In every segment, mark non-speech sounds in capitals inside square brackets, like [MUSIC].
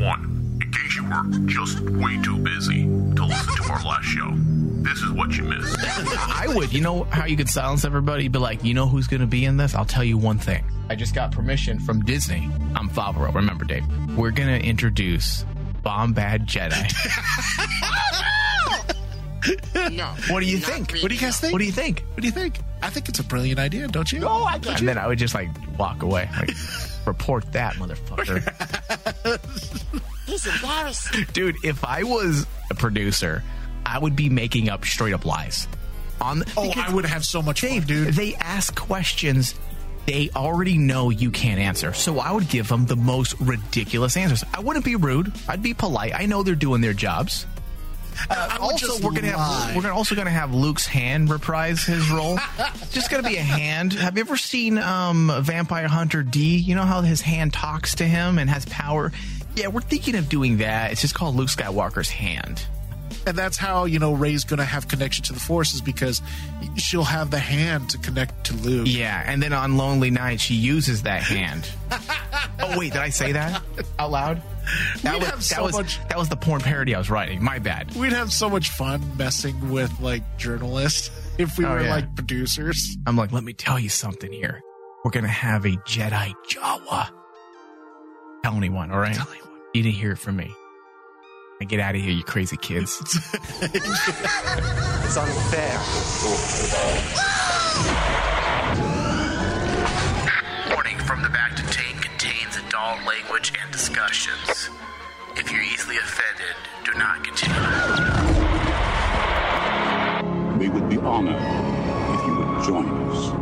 one, in case you were just way too busy to listen to our last show, this is what you missed. I would. You know how you could silence everybody? Be like, you know who's going to be in this? I'll tell you one thing. I just got permission from Disney. I'm Favreau. Remember, Dave. We're going to introduce Bombad Jedi. [LAUGHS] No. What do you think? really, What do you guys think? What do you think? What do you think? I think it's a brilliant idea, don't you? Oh, I And then I would just like walk away. Like, [LAUGHS] report that, motherfucker. [LAUGHS] [LAUGHS] He's embarrassing. Dude, if I was a producer, I would be making up straight up lies. On Oh, I would have so much Dave, fun, dude. They ask questions they already know you can't answer. So I would give them the most ridiculous answers. I wouldn't be rude. I'd be polite. I know they're doing their jobs. Uh, also, we're gonna lie. have we're also gonna have Luke's hand reprise his role. it's [LAUGHS] just gonna be a hand. Have you ever seen um, Vampire Hunter D? You know how his hand talks to him and has power. Yeah, we're thinking of doing that. It's just called Luke Skywalker's hand. and that's how you know Rey's going to have connection to the Forces because she'll have the hand to connect to Luke. Yeah, and then on lonely Night she uses that hand. [LAUGHS] oh wait, did I say that [LAUGHS] out loud? That We'd was have that so was much- that was the porn parody I was writing. My bad. We'd have so much fun messing with like journalists [LAUGHS] if we Oh, were yeah. like producers. I'm like, let me tell you something here. We're gonna have a Jedi Jawa. Tell anyone, all right? Tell anyone. You didn't hear it from me. And get out of here, you crazy kids. [LAUGHS] It's unfair. Adult language and discussions. If you're easily offended, do not continue. We would be honored if you would join us.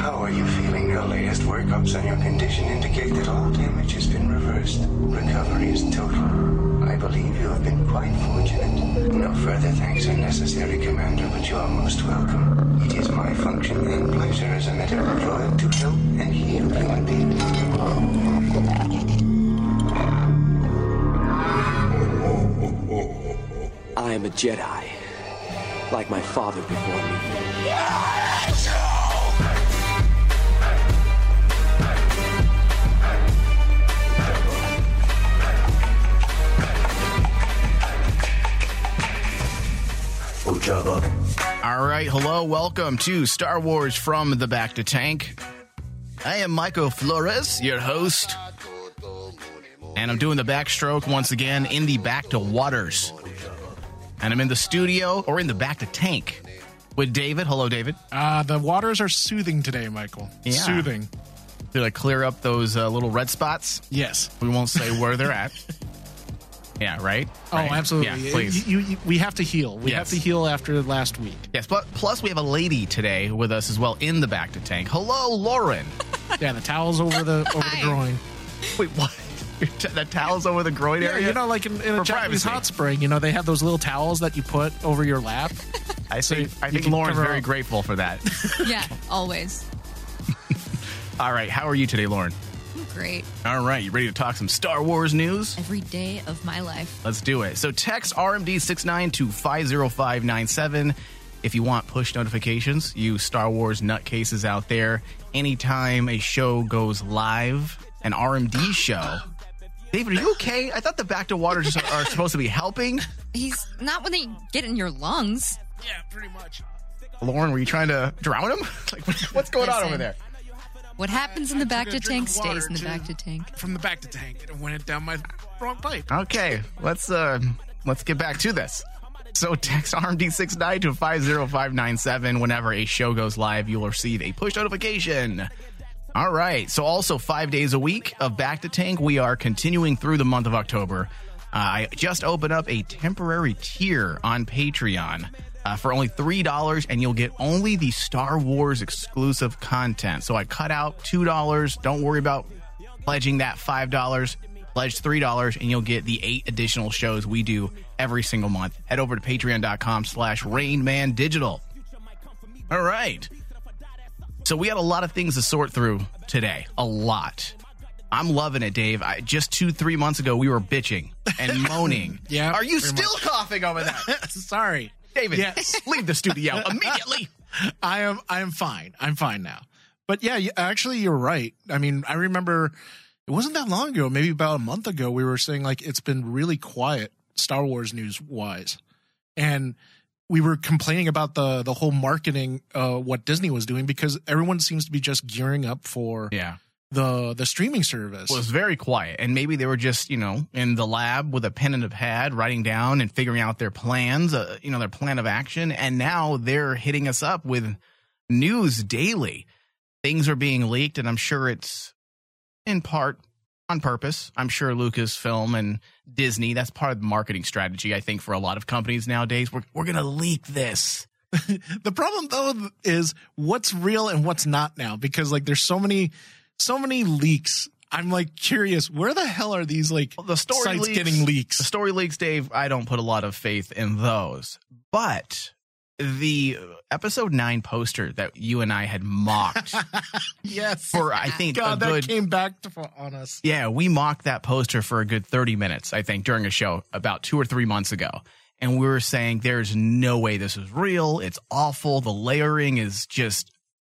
How are you feeling? Your latest workups on your condition indicate that all damage has been reversed. Recovery is total. I believe you have been quite fortunate. No further thanks are necessary, Commander, but you are most welcome. It is my function and pleasure as a medical droid to help and heal human beings. I am a Jedi, like my father before me. All right, hello, welcome to Star Wars from the Bacta Tank. I am Michael Flores, your host, and I'm doing the backstroke once again in the Bacta Waters. And I'm in the studio or in the Bacta Tank with David. Hello, David. Uh, the waters are soothing today, Michael. Yeah. Soothing. Did I clear up those uh, little red spots? Yes. We won't say where they're at. [LAUGHS] Yeah, right? Oh, Right? absolutely. Yeah, please. You, you, we have to heal. We have to heal after last week. Yes, but plus we have a lady today with us as well in the Bacta Tank. Hello, Lauren. [LAUGHS] Yeah, the towels over the over the groin. Wait, what? [LAUGHS] the towels over the groin Yeah, area? you know, like in, in a For Japanese privacy. hot spring, you know, they have those little towels that you put over your lap. [LAUGHS] I So think, you- I think can Lauren's very up. grateful for that. Yeah, always. All right, how are you today, Lauren? Great. All right, you ready to talk some Star Wars news? Every day of my life. Let's do it. So text RMD69 to 50597 if you want push notifications. You Star Wars nutcases out there. Anytime a show goes live, an RMD show. David, are you okay? I thought the bacta waters are are [LAUGHS] supposed to be helping. He's not when they get in your lungs. Yeah, pretty much. Lauren, were you trying to drown him? [LAUGHS] Like, what's going on over there? What happens in the back to took a drink tank stays in the back to tank. From the bacta tank, and it went down my wrong pipe. Okay, let's uh let's get back to this. So text RMD69 to 50597 whenever a show goes live, you'll receive a push notification. All right. So also 5 days a week of Bacta Tank. We are continuing through the month of October. Uh, I just opened up a temporary tier on Patreon. Uh, for only $3 and you'll get only the Star Wars exclusive content. So I cut out $2. Don't worry about pledging that $5 pledge $3 and you'll get the eight additional shows we do every single month head over to patreon.com slash rainmandigital all right so we had a lot of things to sort through today a lot i'm loving it dave I, just two three months ago we were bitching and [LAUGHS] moaning Yeah, are you still much. coughing over that? [LAUGHS] Sorry. David Yes. [LAUGHS] leave the studio immediately I am I am fine. I'm fine now. But yeah, actually, you're right. I mean, I remember it wasn't that long ago, maybe about a month ago, we were saying like it's been really quiet Star Wars news wise, and we were complaining about the the whole marketing uh what Disney was doing because everyone seems to be just gearing up for Yeah. The the streaming service. Was very quiet. And maybe they were just, you know, in the lab with a pen and a pad, writing down and figuring out their plans, uh, you know, their plan of action. And now they're hitting us up with news daily. Things are being leaked, and I'm sure it's in part on purpose. I'm sure Lucasfilm and Disney, that's part of the marketing strategy, I think, for a lot of companies nowadays. We're, we're going to leak this. [LAUGHS] the problem though is what's real and what's not now because like there's so many so many leaks. I'm like curious, where the hell are these like the story sites leaks, getting leaks? The story leaks, Dave. I don't put a lot of faith in those, but the episode nine poster that you and I had mocked [LAUGHS] yes, for I think God, a that good came back to, on us. yeah we mocked that poster for a good thirty minutes I think during a show about two or three months ago, and we were saying there's no way this is real. It's awful. The layering is just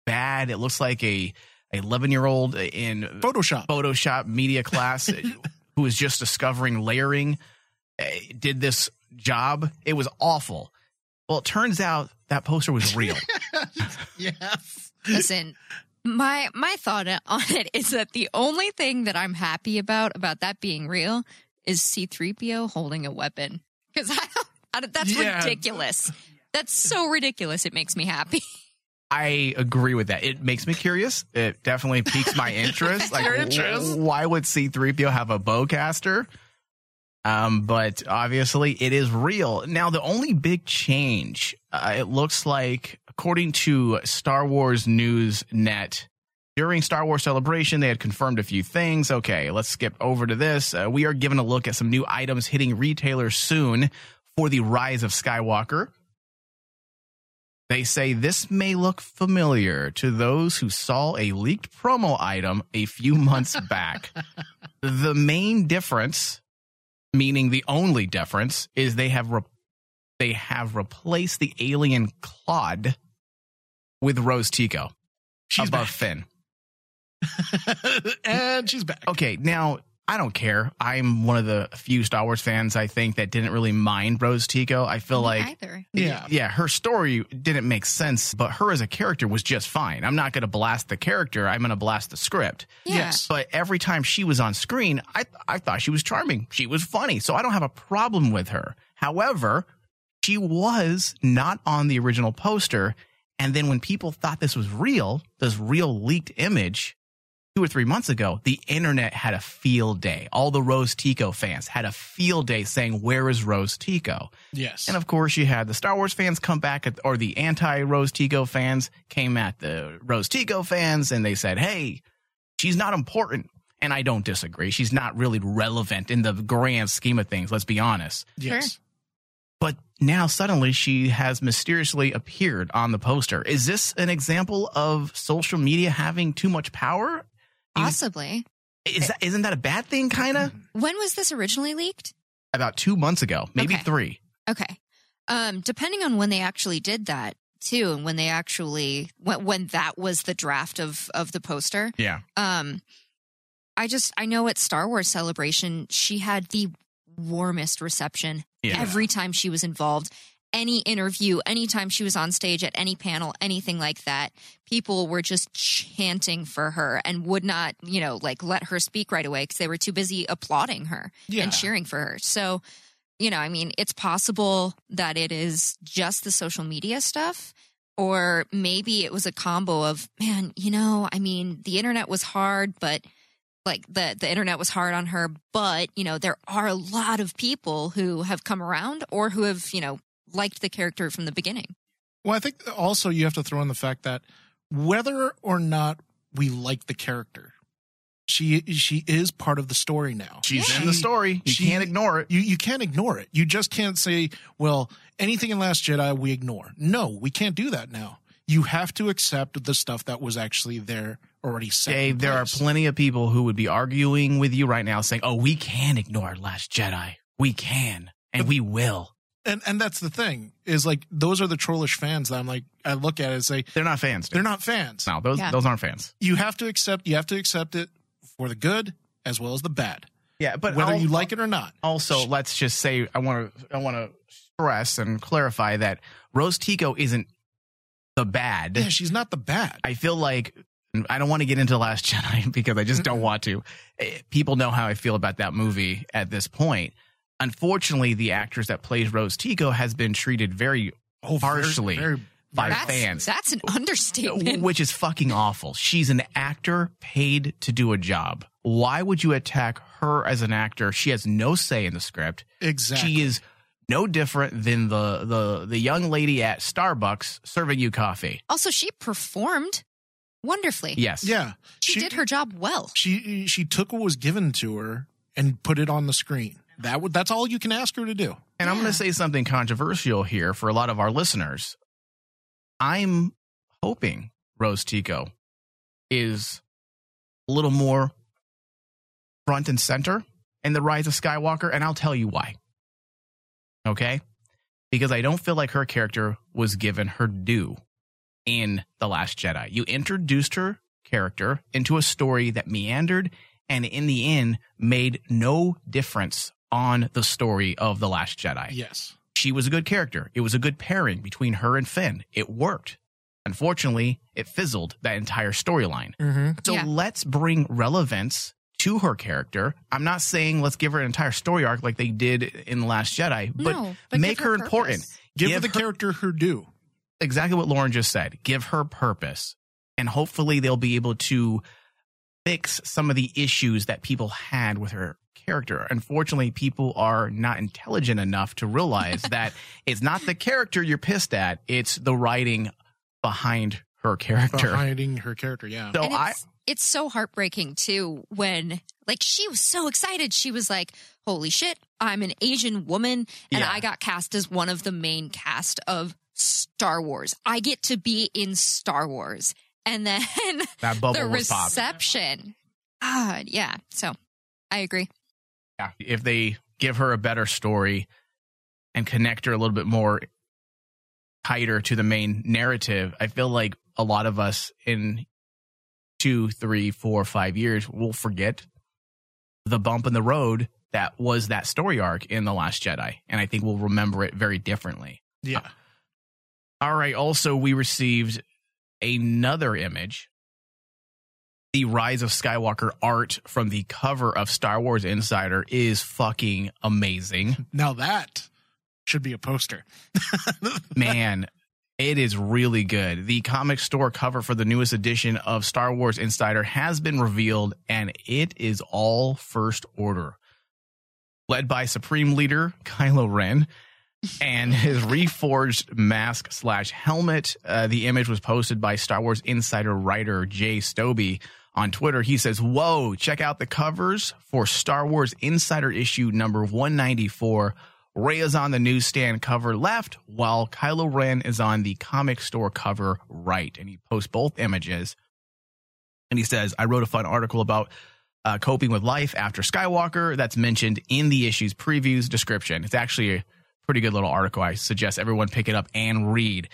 bad. It looks like a 11 year old in Photoshop Photoshop media class [LAUGHS] who was just discovering layering uh, did this job. It was awful. Well, it turns out that poster was real. [LAUGHS] yes. Listen, my my thought on it is that the only thing that I'm happy about about that being real is C3PO holding a weapon because I, I that's Yeah. ridiculous. That's so ridiculous. It makes me happy. [LAUGHS] I agree with that. It makes me curious. It definitely piques my [LAUGHS] interest. like, interest. why would C3PO have a bowcaster? Um, but obviously it is real. Now, the only big change, uh, it looks like, according to Star Wars News Net, during Star Wars Celebration, they had confirmed a few things. Okay, let's skip over to this. Uh, we are given a look at some new items hitting retailers soon for the Rise of Skywalker. They say this may look familiar to those who saw a leaked promo item a few months [LAUGHS] back. the main difference, meaning the only difference, is they have re- they have replaced the alien Klaud with Rose Tico above Finn. [LAUGHS] and she's back. Okay, now I don't care. I'm one of the few Star Wars fans I think that didn't really mind Rose Tico. I feel like Either. yeah. Yeah, her story didn't make sense, but her as a character was just fine. I'm not going to blast the character, I'm going to blast the script. Yeah. Yes. But every time she was on screen, I I thought she was charming. She was funny, so I don't have a problem with her. However, she was not on the original poster, and then when people thought this was real, this real leaked image, two or three months ago, the internet had a field day. All the Rose Tico fans had a field day saying, "Where is Rose Tico?" Yes. And of course, you had the Star Wars fans come back, at, or the anti Rose Tico fans came at the Rose Tico fans, and they said, "Hey, she's not important." And I don't disagree. She's not really relevant in the grand scheme of things. Let's be honest. yes. But now suddenly she has mysteriously appeared on the poster. Is this an example of social media having too much power? Possibly. Is that, isn't that a bad thing? Kind of When was this originally leaked? about two months ago, maybe Okay. three. Okay. Um, depending on when they actually did that too, and when they actually when when that was the draft of of the poster. Yeah. Um, I just I know at Star Wars Celebration she had the warmest reception Yeah. every time she was involved. Any interview, anytime she was on stage at any panel, anything like that, people were just chanting for her and would not, you know, like let her speak right away because they were too busy applauding her Yeah. and cheering for her. So, you know, I mean, it's possible that it is just the social media stuff, or maybe it was a combo of, man, you know, I mean, the internet was hard, but like the the internet was hard on her, but you know, there are a lot of people who have come around or who have, you know, liked the character from the beginning. Well, I think also you have to throw in the fact that whether or not we like the character, she she is part of the story now. She's She- in the story. You she- can't ignore it. You you can't ignore it. You just can't say, well, anything in Last Jedi we ignore. No, we can't do that now. You have to accept the stuff that was actually there already set. Dave, there are plenty of people who would be arguing with you right now saying, oh, we can ignore Last Jedi. We can. And we will. And and that's the thing is like those are the trollish fans that I'm like I look at it and say They're not fans. dude. they're not fans. No, those Yeah. those aren't fans. You have to accept you have to accept it for the good as well as the bad, Yeah, but whether I'll- you like it or not. Also, let's just say I want to I want to stress and clarify that Rose Tico isn't the bad. Yeah, she's not the bad. I feel like I don't want to get into Last Jedi [LAUGHS] because I just don't want to. Eh, People know how I feel about that movie at this point. Unfortunately, the actress that plays Rose Tico has been treated very Oh, harshly very- by That's, fans. that's an understatement. which is fucking awful. She's an actor paid to do a job. Why would you attack her as an actor? She has no say in the script. exactly. She is no different than the the the young lady at Starbucks serving you coffee. Also, she performed wonderfully. Yes. yeah, She, did her job well. She she took what was given to her and put it on the screen. That would that's all you can ask her to do. And I'm going to say something controversial here for a lot of our listeners. I'm hoping Rose Tico is a little more front and center in the Rise of Skywalker, and I'll tell you why. Okay? Because I don't feel like her character was given her due in The Last Jedi. You introduced her character into a story that meandered and in the end made no difference on the story of The Last Jedi Yes. she was a good character. It was a good pairing between her and Finn. It worked. Unfortunately, it fizzled that entire storyline. Mm-hmm. So Yeah. let's bring relevance to her character. I'm not saying let's give her an entire story arc like they did in The Last Jedi, but, No, but make her, her important. purpose. Give, her the character her due. exactly what Lauren just said. Give her purpose. And hopefully they'll be able to fix some of the issues that people had with her character. Unfortunately, people are not intelligent enough to realize [LAUGHS] that it's not the character you're pissed at, it's the writing behind her character. Behind her character, yeah. so and I it's, it's so heartbreaking too when like she was so excited she was like holy shit i'm an asian woman and Yeah. i got cast as one of the main cast of star wars i get to be in star wars and then [LAUGHS] that bubble the was popped. reception god yeah so i agree Yeah, if they give her a better story and connect her a little bit more tighter to the main narrative, I feel like a lot of us in two, three, four, five years will forget the bump in the road that was that story arc in The Last Jedi. And I think we'll remember it very differently. Yeah. Uh, all right. Also, we received another image. The Rise of Skywalker art from the cover of Star Wars Insider is fucking amazing. [LAUGHS] Now that should be a poster. [LAUGHS] Man, it is really good. The comic store cover for the newest edition of Star Wars Insider has been revealed, and it is all first order. Led by Supreme Leader Kylo Ren and his [LAUGHS] reforged mask slash helmet. Uh, the image was posted by Star Wars Insider writer Jay Stobie on Twitter. He says, Whoa, check out the covers for Star Wars Insider issue number 194. Rey is on the newsstand cover left, while Kylo Ren is on the comic store cover right. And he posts both images. And he says, I wrote a fun article about uh, coping with life after Skywalker that's mentioned in the issue's previews description. It's actually a pretty good little article. I suggest everyone pick it up and read.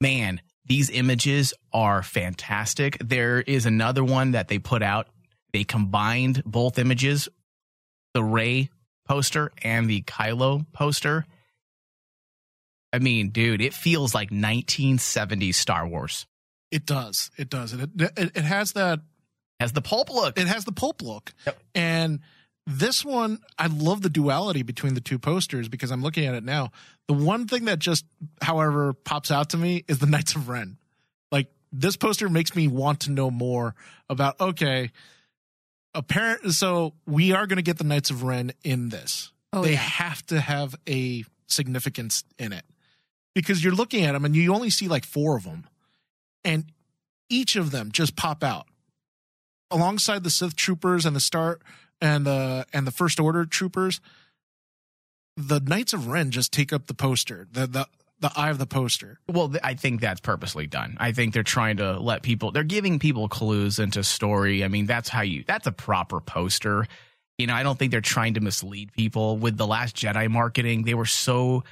Man, these images are fantastic. There is another one that they put out. They combined both images, the Rey poster and the Kylo poster. I mean, dude, it feels like 1970s Star Wars. It does. It does. It, it, it has that Has the pulp look. it has the pulp look. Yep. And this one, I love the duality between the two posters because I'm looking at it now. The one thing that just, however, pops out to me is the Knights of Ren. Like this poster makes me want to know more about. Okay, apparent. So we are going to get the Knights of Ren in this. Oh, they yeah. have to have a significance in it because you're looking at them and you only see like four of them, and each of them just pop out alongside the Sith troopers and the Star and the and the First Order troopers. The Knights of Ren just take up the poster, the the the eye of the poster. Well, I think that's purposely done. I think they're trying to let people, they're giving people clues into story. I mean, that's how you, that's a proper poster. You know, I don't think they're trying to mislead people with the Last Jedi marketing. They were so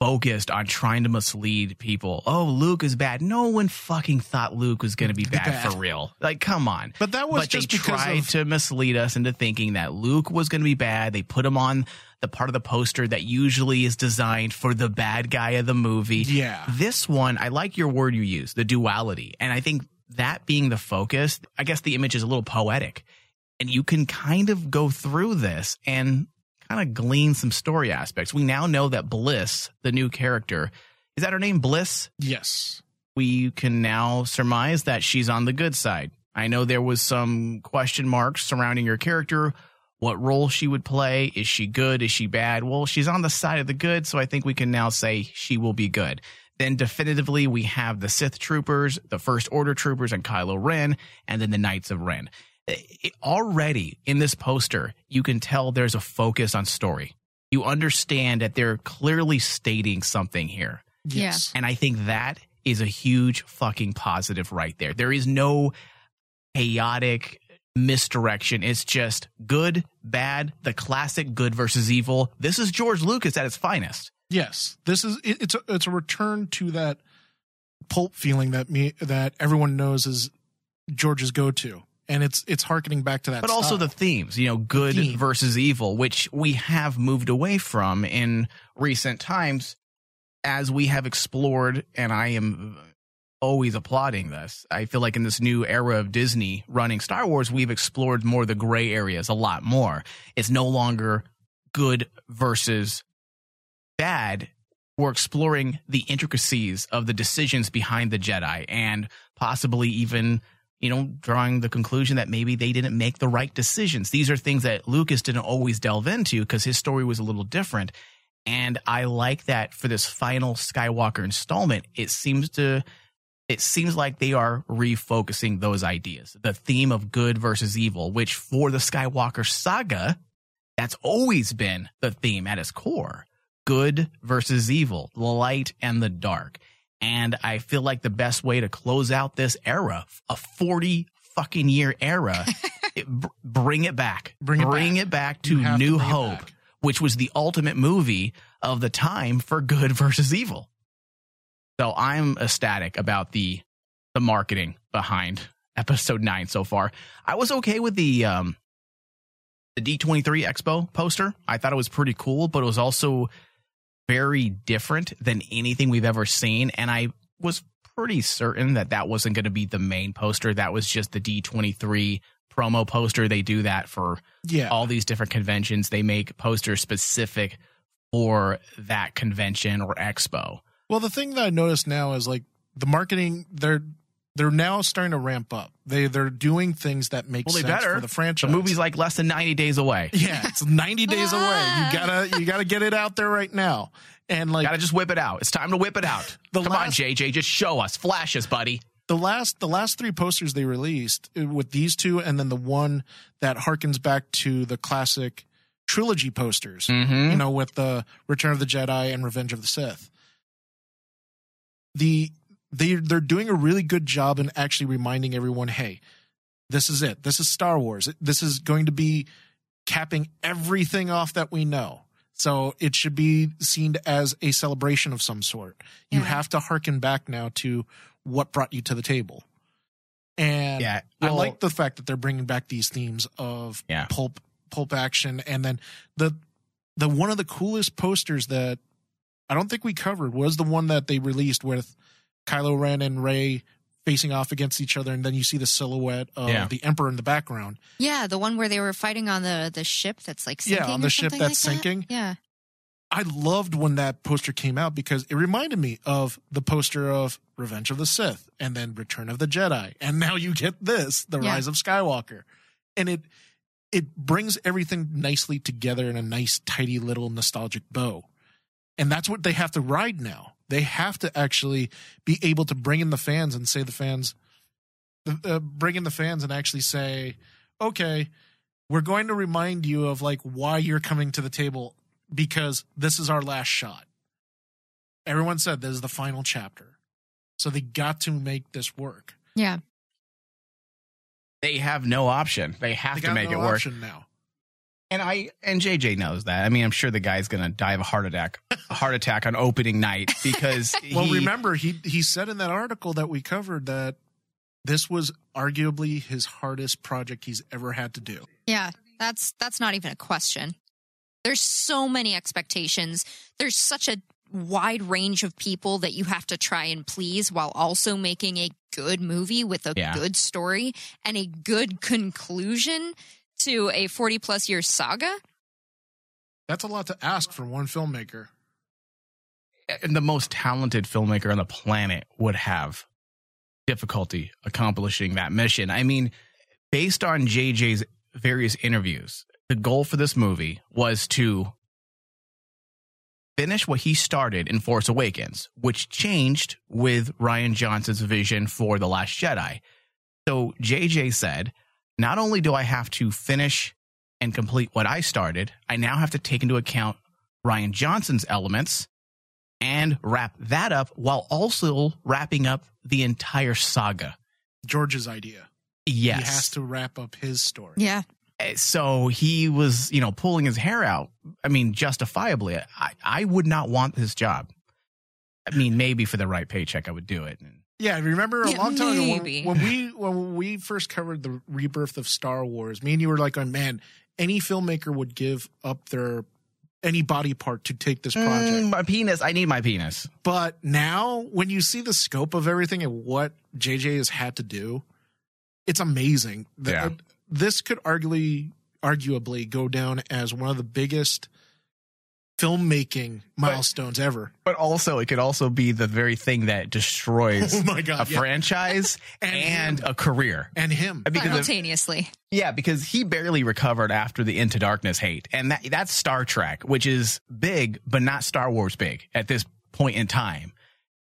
focused on trying to mislead people. Oh, Luke is bad. No one fucking thought Luke was going to be bad, bad. for real. Like, come on. But that was but just they tried of- to mislead us into thinking that Luke was going to be bad. They put him on the part of the poster that usually is designed for the bad guy of the movie. Yeah. This one, I like your word you use, the duality. And I think that being the focus, I guess the image is a little poetic. And you can kind of go through this and kind of glean some story aspects. We now know that Bliss, the new character, is that her name Bliss? Yes. We can now surmise that she's on the good side. I know there was some question marks surrounding her character, what role she would play. Is she good? Is she bad? Well, she's on the side of the good, so I think we can now say she will be good. Then definitively, we have the Sith troopers, the First Order troopers, and Kylo Ren, and then the Knights of Ren. It- already in this poster, you can tell there's a focus on story. You understand that they're clearly stating something here. Yes. And I think that is a huge fucking positive right there. There is no chaotic misdirection. It's just good, bad, the classic good versus evil. This is George Lucas at its finest. Yes, this is it, it's a, it's a return to that pulp feeling that me that everyone knows is George's go to, and it's it's harkening back to that. But also the themes, you know, good versus evil, which we have moved away from in recent times as we have explored, and I am always applauding this. I feel like in this new era of Disney running Star Wars, we've explored more the gray areas a lot more. It's no longer good versus bad. We're exploring the intricacies of the decisions behind the Jedi and possibly even, you know, drawing the conclusion that maybe they didn't make the right decisions. These are things that Lucas didn't always delve into because his story was a little different. And I like that for this final Skywalker installment, it seems to it seems like they are refocusing those ideas. The theme of good versus evil, which for the Skywalker saga, that's always been the theme at its core. Good versus evil, the light and the dark. And I feel like the best way to close out this era, a 40 fucking year era, [LAUGHS] it, bring it back. Bring it back. it back to have to New Hope, which was the ultimate movie of the time for good [LAUGHS] versus evil. So I'm ecstatic about the the marketing behind episode nine so far. I was okay with the um the D23 Expo poster. I thought it was pretty cool, but it was also very different than anything we've ever seen. And I was pretty certain that that wasn't going to be the main poster. That was just the D23 promo poster. They do that for yeah, all these different conventions. They make posters specific for that convention or expo. Well, the thing that I noticed now is like the marketing they're they're now starting to ramp up. They they're doing things that make Well, sense better. for the franchise. The movie's like less than 90 days away. [LAUGHS] yeah, it's 90 days away. You gotta you gotta get it out there right now. And like Gotta just whip it out. It's time to whip it out. [LAUGHS] The Come on, last- JJ, just show us. Flash us, buddy. the last the last three posters they released uh, with these two, and then the one that harkens back to the classic trilogy posters. Mm-hmm. You know, with the Return of the Jedi and Revenge of the Sith. The they they're doing a really good job in actually reminding everyone, hey, this is it. This is Star Wars. This is going to be capping everything off that we know. So it should be seen as a celebration of some sort. You Yeah. have to harken back now to what brought you to the table. And Yeah, I like the fact that they're bringing back these themes of Yeah. pulp pulp action and then the the one of the coolest posters that I don't think we covered was the one that they released with Kylo Ren and Rey facing off against each other and then you see the silhouette of Yeah. the emperor in the background. Yeah, the one where they were fighting on the the ship that's like Yeah, on the ship that's like that. sinking. Yeah. I loved when that poster came out because it reminded me of the poster of Revenge of the Sith and then Return of the Jedi. And now you get this, The Yeah. Rise of Skywalker. And it it brings everything nicely together in a nice tidy little nostalgic bow. And that's what they have to ride now. They have to actually be able to bring in the fans and say the fans uh, bring in the fans and actually say, "Okay, we're going to remind you of like why you're coming to the table because this is our last shot. Everyone said this is the final chapter. So they got to make this work. Yeah. They have no option. They have They to make no it work. option now. And I and JJ knows that. I mean, I'm sure the guy's gonna die of a heart attack, a heart attack on opening night because [LAUGHS] Well, he, remember he he said in that article that we covered that this was arguably his hardest project he's ever had to do. Yeah, that's that's not even a question. There's so many expectations. There's such a wide range of people that you have to try and please while also making a good movie with a Yeah. good story and a good conclusion to a 40 plus year saga. That's a lot to ask from one filmmaker. and the most talented filmmaker on the planet would have difficulty accomplishing that mission. I mean, based on JJ's various interviews, the goal for this movie was to finish what he started in Force Awakens, which changed with Rian Johnson's vision for The Last Jedi. So JJ said, not only do I have to finish and complete what I started, I now have to take into account Rian Johnson's elements and wrap that up while also wrapping up the entire saga. George's idea. Yes. He has to wrap up his story. Yeah. Uh, So he was, you know, pulling his hair out. I mean, justifiably. I, I would not want this job. I mean, maybe for the right paycheck, I would do it. Yeah, I remember a Yeah, long time maybe. ago when, when we [LAUGHS] when we first covered the rebirth of Star Wars. Me and you were like, "Oh man, any filmmaker would give up their any body part to take this project." Mm, my penis. I need my penis. But now, when you see the scope of everything and what JJ has had to do, it's amazing. The- Yeah. This could arguably arguably go down as one of the biggest filmmaking milestones ever. But also, it could also be the very thing that destroys [LAUGHS] Oh my a god! yeah. franchise [LAUGHS] And and, a career. And him. Uh, because of- Simultaneously. Yeah, because he barely recovered after the Into Darkness hate. And that that's Star Trek, which is big, but not Star Wars big at this point in time.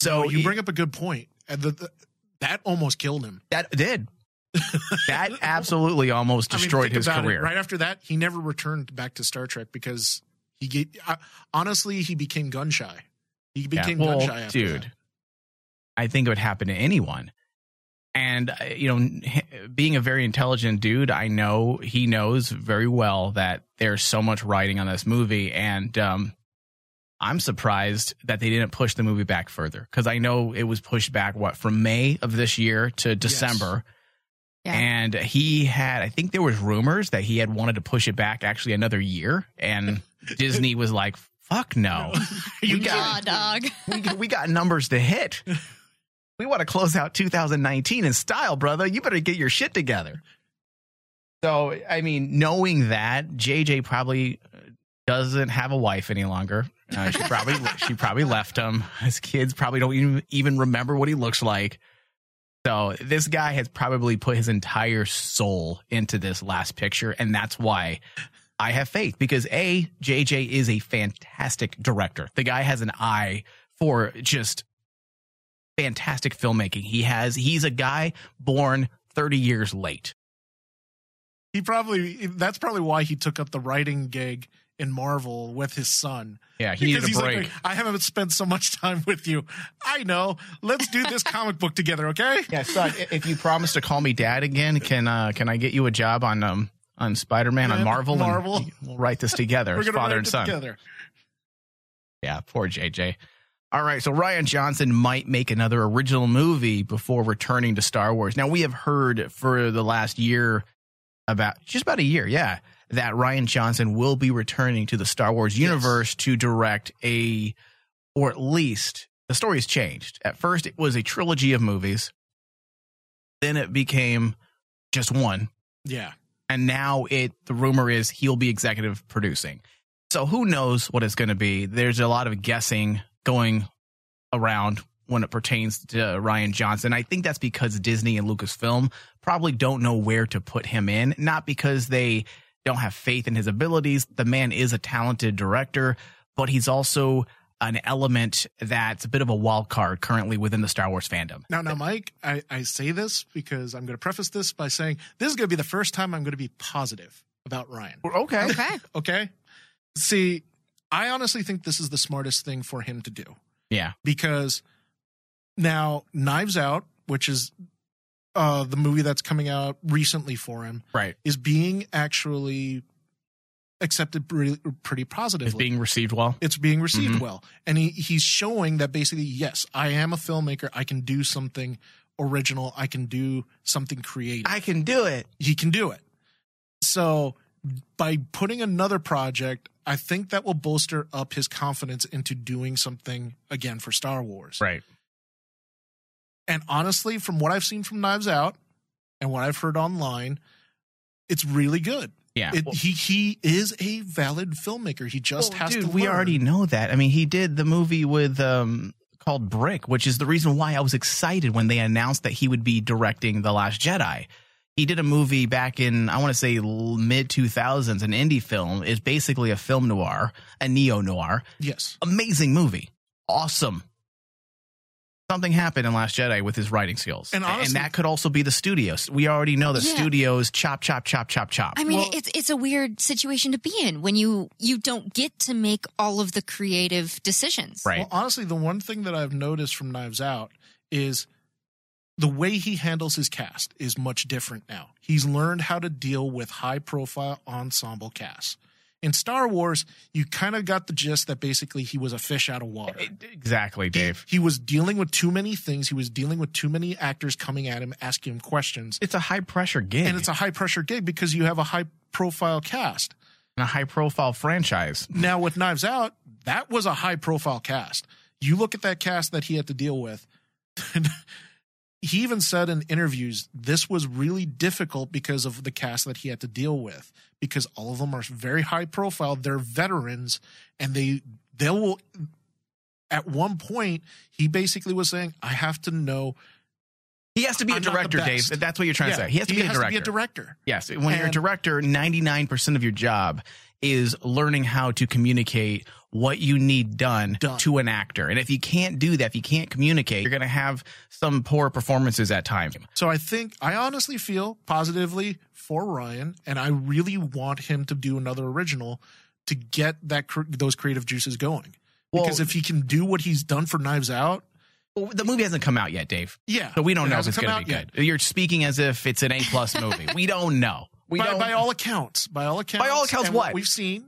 So Oh, you he- bring up a good point. And the, the, that almost killed him. that did. [LAUGHS] that absolutely almost I mean, destroyed his about it. career. Right after that, he never returned back to Star Trek because he get, uh, honestly he became gun shy. He Yeah, became well, gun shy after dude, that. I think it would happen to anyone. And uh, you know, being a very intelligent dude, I know he knows very well that there's so much writing on this movie, and um, I'm surprised that they didn't push the movie back further because I know it was pushed back what from May of this year to December. Yeah. And he had, I think there was rumors that he had wanted to push it back actually another year, and [LAUGHS] Disney was like, "Fuck no, [LAUGHS] You [LAUGHS] we got Aw, dog. we, we got numbers to hit. [LAUGHS] We want to close out 2019 in style, brother. You better get your shit together. So, I mean, knowing that JJ probably doesn't have a wife any longer. Uh, she probably she probably left him. His kids probably don't even even remember what he looks like. So this guy has probably put his entire soul into this last picture, and that's why I have faith because a JJ is a fantastic director. The guy has an eye for just fantastic filmmaking. He has he's a guy born 30 years late. He probably that's probably why he took up the writing gig in Marvel with his son. Yeah, he Because needed a he's break. like, I haven't spent so much time with you. I know. Let's do this [LAUGHS] comic book together, okay? yeah, son, if you promise to call me dad again, can uh can I get you a job on um on Spider-Man on Yeah, Marvel? and Marvel. [LAUGHS] we'll write this together [LAUGHS] We're father and son. together. Yeah, poor JJ. All right, so Rian Johnson might make another original movie before returning to Star Wars. Now we have heard for the last year about just about a year, yeah, that Rian Johnson will be returning to the Star Wars universe to direct a or at least the story has changed. At first it was a trilogy of movies. Then it became just one Yeah. And now it the rumor is he'll be executive producing. So who knows what it's going to be? There's a lot of guessing going around when it pertains to Rian Johnson. I think that's because Disney and Lucasfilm probably don't know where to put him in, not because they don't have faith in his abilities. The man is a talented director, but he's also an element that's a bit of a wild card currently within the Star Wars fandom. Now, now, Mike, I, I say this because I'm going to preface this by saying this is going to be the first time I'm going to be positive about Rian. Okay. Okay. Okay. See, I honestly think this is the smartest thing for him to do Yeah. because now Knives Out, which is uh, the movie that's coming out recently for him, Right. is being actually accepted pretty, pretty positively. Is being received well. it's being received Mhm. well and he, he's showing that basically yes i am a filmmaker i can do something original i can do something creative I can do it. he can do it so by putting another project i think that will bolster up his confidence into doing something again for star wars Right. and honestly from what i've seen from knives out and what i've heard online it's really good Yeah. it, Well- he he is a valid filmmaker he just Well, has dude, to we already know that. I mean, he did the movie with um called Brick, which is the reason why I was excited when they announced that he would be directing The Last Jedi. He did a movie back in I want to say mid 2000s, an indie film. It's basically a film noir, a neo noir. yes Amazing movie. Awesome. Something happened in Last Jedi with his writing skills. And honestly- that could also be the studios. We already know the Yeah. studios chop chop chop chop chop. I mean, Well- it's it's a weird situation to be in when you you don't get to make all of the creative decisions. right. Well, honestly, the one thing that I've noticed from Knives Out is the way he handles his cast is much different now. He's learned how to deal with high profile ensemble casts. In Star Wars, you kind of got the gist that basically he was a fish out of water. exactly, Dave. He was dealing with too many things. He was dealing with too many actors coming at him, asking him questions. It's a high pressure gig. And it's a high pressure gig because you have a high profile cast. And a high profile franchise. Now with Knives Out, that was a high profile cast. You look at that cast that he had to deal with. [LAUGHS] he even said in interviews this was really difficult because of the cast that he had to deal with because all of them are very high profile. They're veterans and they they will at one point he basically was saying I have to know He has to be I'm a director, Dave. That's what you're trying Yeah, to say. He has to be a director. director. Yes, when you're a director, 99% of your job is learning how to communicate what you need done, Done. to an actor. And if you can't do that, if you can't communicate, you're going to have some poor performances at times. So I think I honestly feel positively for Rian, and I really want him to do another original to get that those creative juices going. Well- because if he can do what he's done for Knives Out, Well, the movie hasn't come out yet, Dave. yeah, So we don't know if it's going to be yet. good. You're speaking as if it's an A plus movie. we don't know. We By, don't. by all accounts, by all accounts, all accounts, and what? we've seen?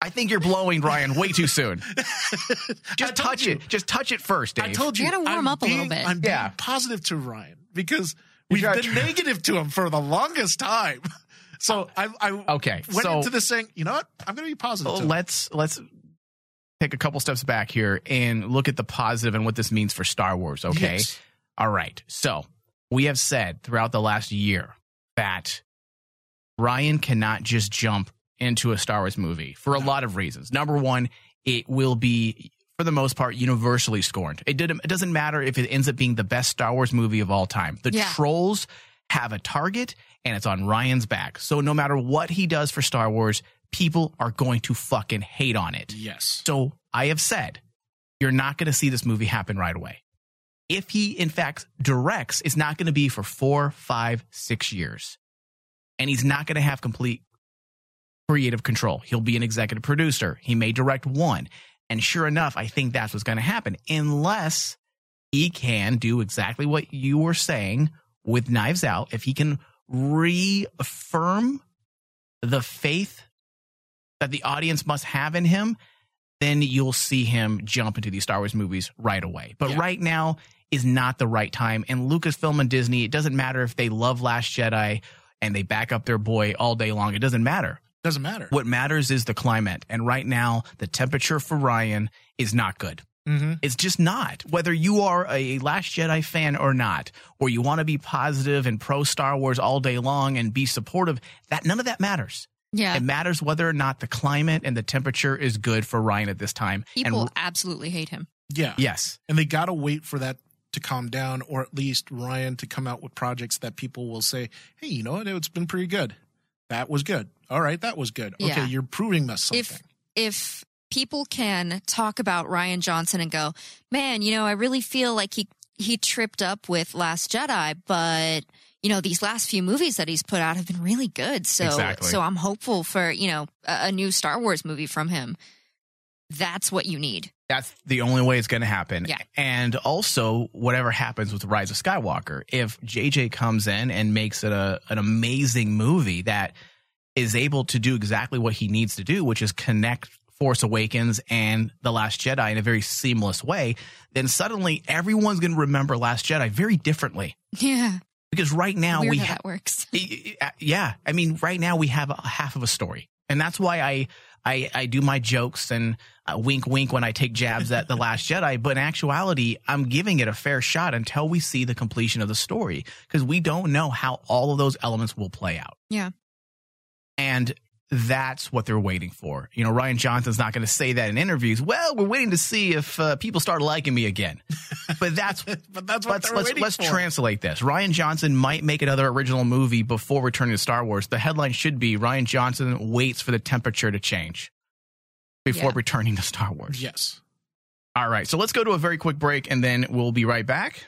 I think you're blowing Rian way too soon. [LAUGHS] Just touch you. it. Just touch it first, Dave. I told you, You gotta warm I'm up a little bit. I'm being Yeah. positive to Rian because we've been try- [LAUGHS] negative to him for the longest time. [LAUGHS] So I, I Okay, went so- into this saying, you know what, I'm going to be positive. to let's let's take a couple steps back here and look at the positive and what this means for Star Wars. Okay. Yes. All right. So we have said throughout the last year that Rian cannot just jump into a Star Wars movie for a lot of reasons. Number one, it will be for the most part universally scorned. It didn't it doesn't matter if it ends up being the best Star Wars movie of all time. The Yeah. trolls have a target and it's on Rian's back. So no matter what he does for Star Wars, people are going to fucking hate on it. Yes. So I have said, you're not going to see this movie happen right away. If he, in fact, directs, it's not going to be for four, five, six years. And he's not going to have complete creative control. He'll be an executive producer. He may direct one. And sure enough, I think that's what's going to happen, unless he can do exactly what you were saying with Knives Out. If he can reaffirm the faith that the audience must have in him, then you'll see him jump into these Star Wars movies right away. But Yeah. right now is not the right time. And Lucasfilm and Disney, it doesn't matter if they love Last Jedi and they back up their boy all day long. It doesn't matter. Doesn't matter. What matters is the climate. And right now, the temperature for Rian is not good. Mm-hmm. It's just not. Whether you are a Last Jedi fan or not, or you want to be positive and pro Star Wars all day long and be supportive, that none of that matters. Yeah. It matters whether or not the climate and the temperature is good for Rian at this time. People and absolutely hate him. Yeah. yes, And they got to wait for that to calm down, or at least Rian to come out with projects that people will say, hey, you know what? It's been pretty good. That was good. All right. That was good. Okay. Yeah. You're proving us something. If if people can talk about Rian Johnson and go, man, you know, I really feel like he he tripped up with Last Jedi, but you know, these last few movies that he's put out have been really good. So Exactly. so I'm hopeful for, you know, a, a new Star Wars movie from him. That's what you need. that's the only way it's going to happen. Yeah. And also, whatever happens with Rise of Skywalker, if JJ comes in and makes it a an amazing movie that is able to do exactly what he needs to do, which is connect Force Awakens and The Last Jedi in a very seamless way, then suddenly everyone's going to remember Last Jedi very differently. Yeah. Because right now Weird we that works. [LAUGHS] yeah i mean right now we have a half of a story and that's why i i, I do my jokes and wink wink when i take jabs at the last jedi but in actuality i'm giving it a fair shot until we see the completion of the story because we don't know how all of those elements will play out Yeah. and that's what they're waiting for. You know, Rian Johnson's not going to say that in interviews. Well, we're waiting to see if uh, people start liking me again. But that's [LAUGHS] but that's what let's they're let's, let's translate this. Rian Johnson might make another original movie before returning to Star Wars. The headline should be Rian Johnson waits for the temperature to change before Yeah. returning to Star Wars. yes. All right, so let's go to a very quick break and then we'll be right back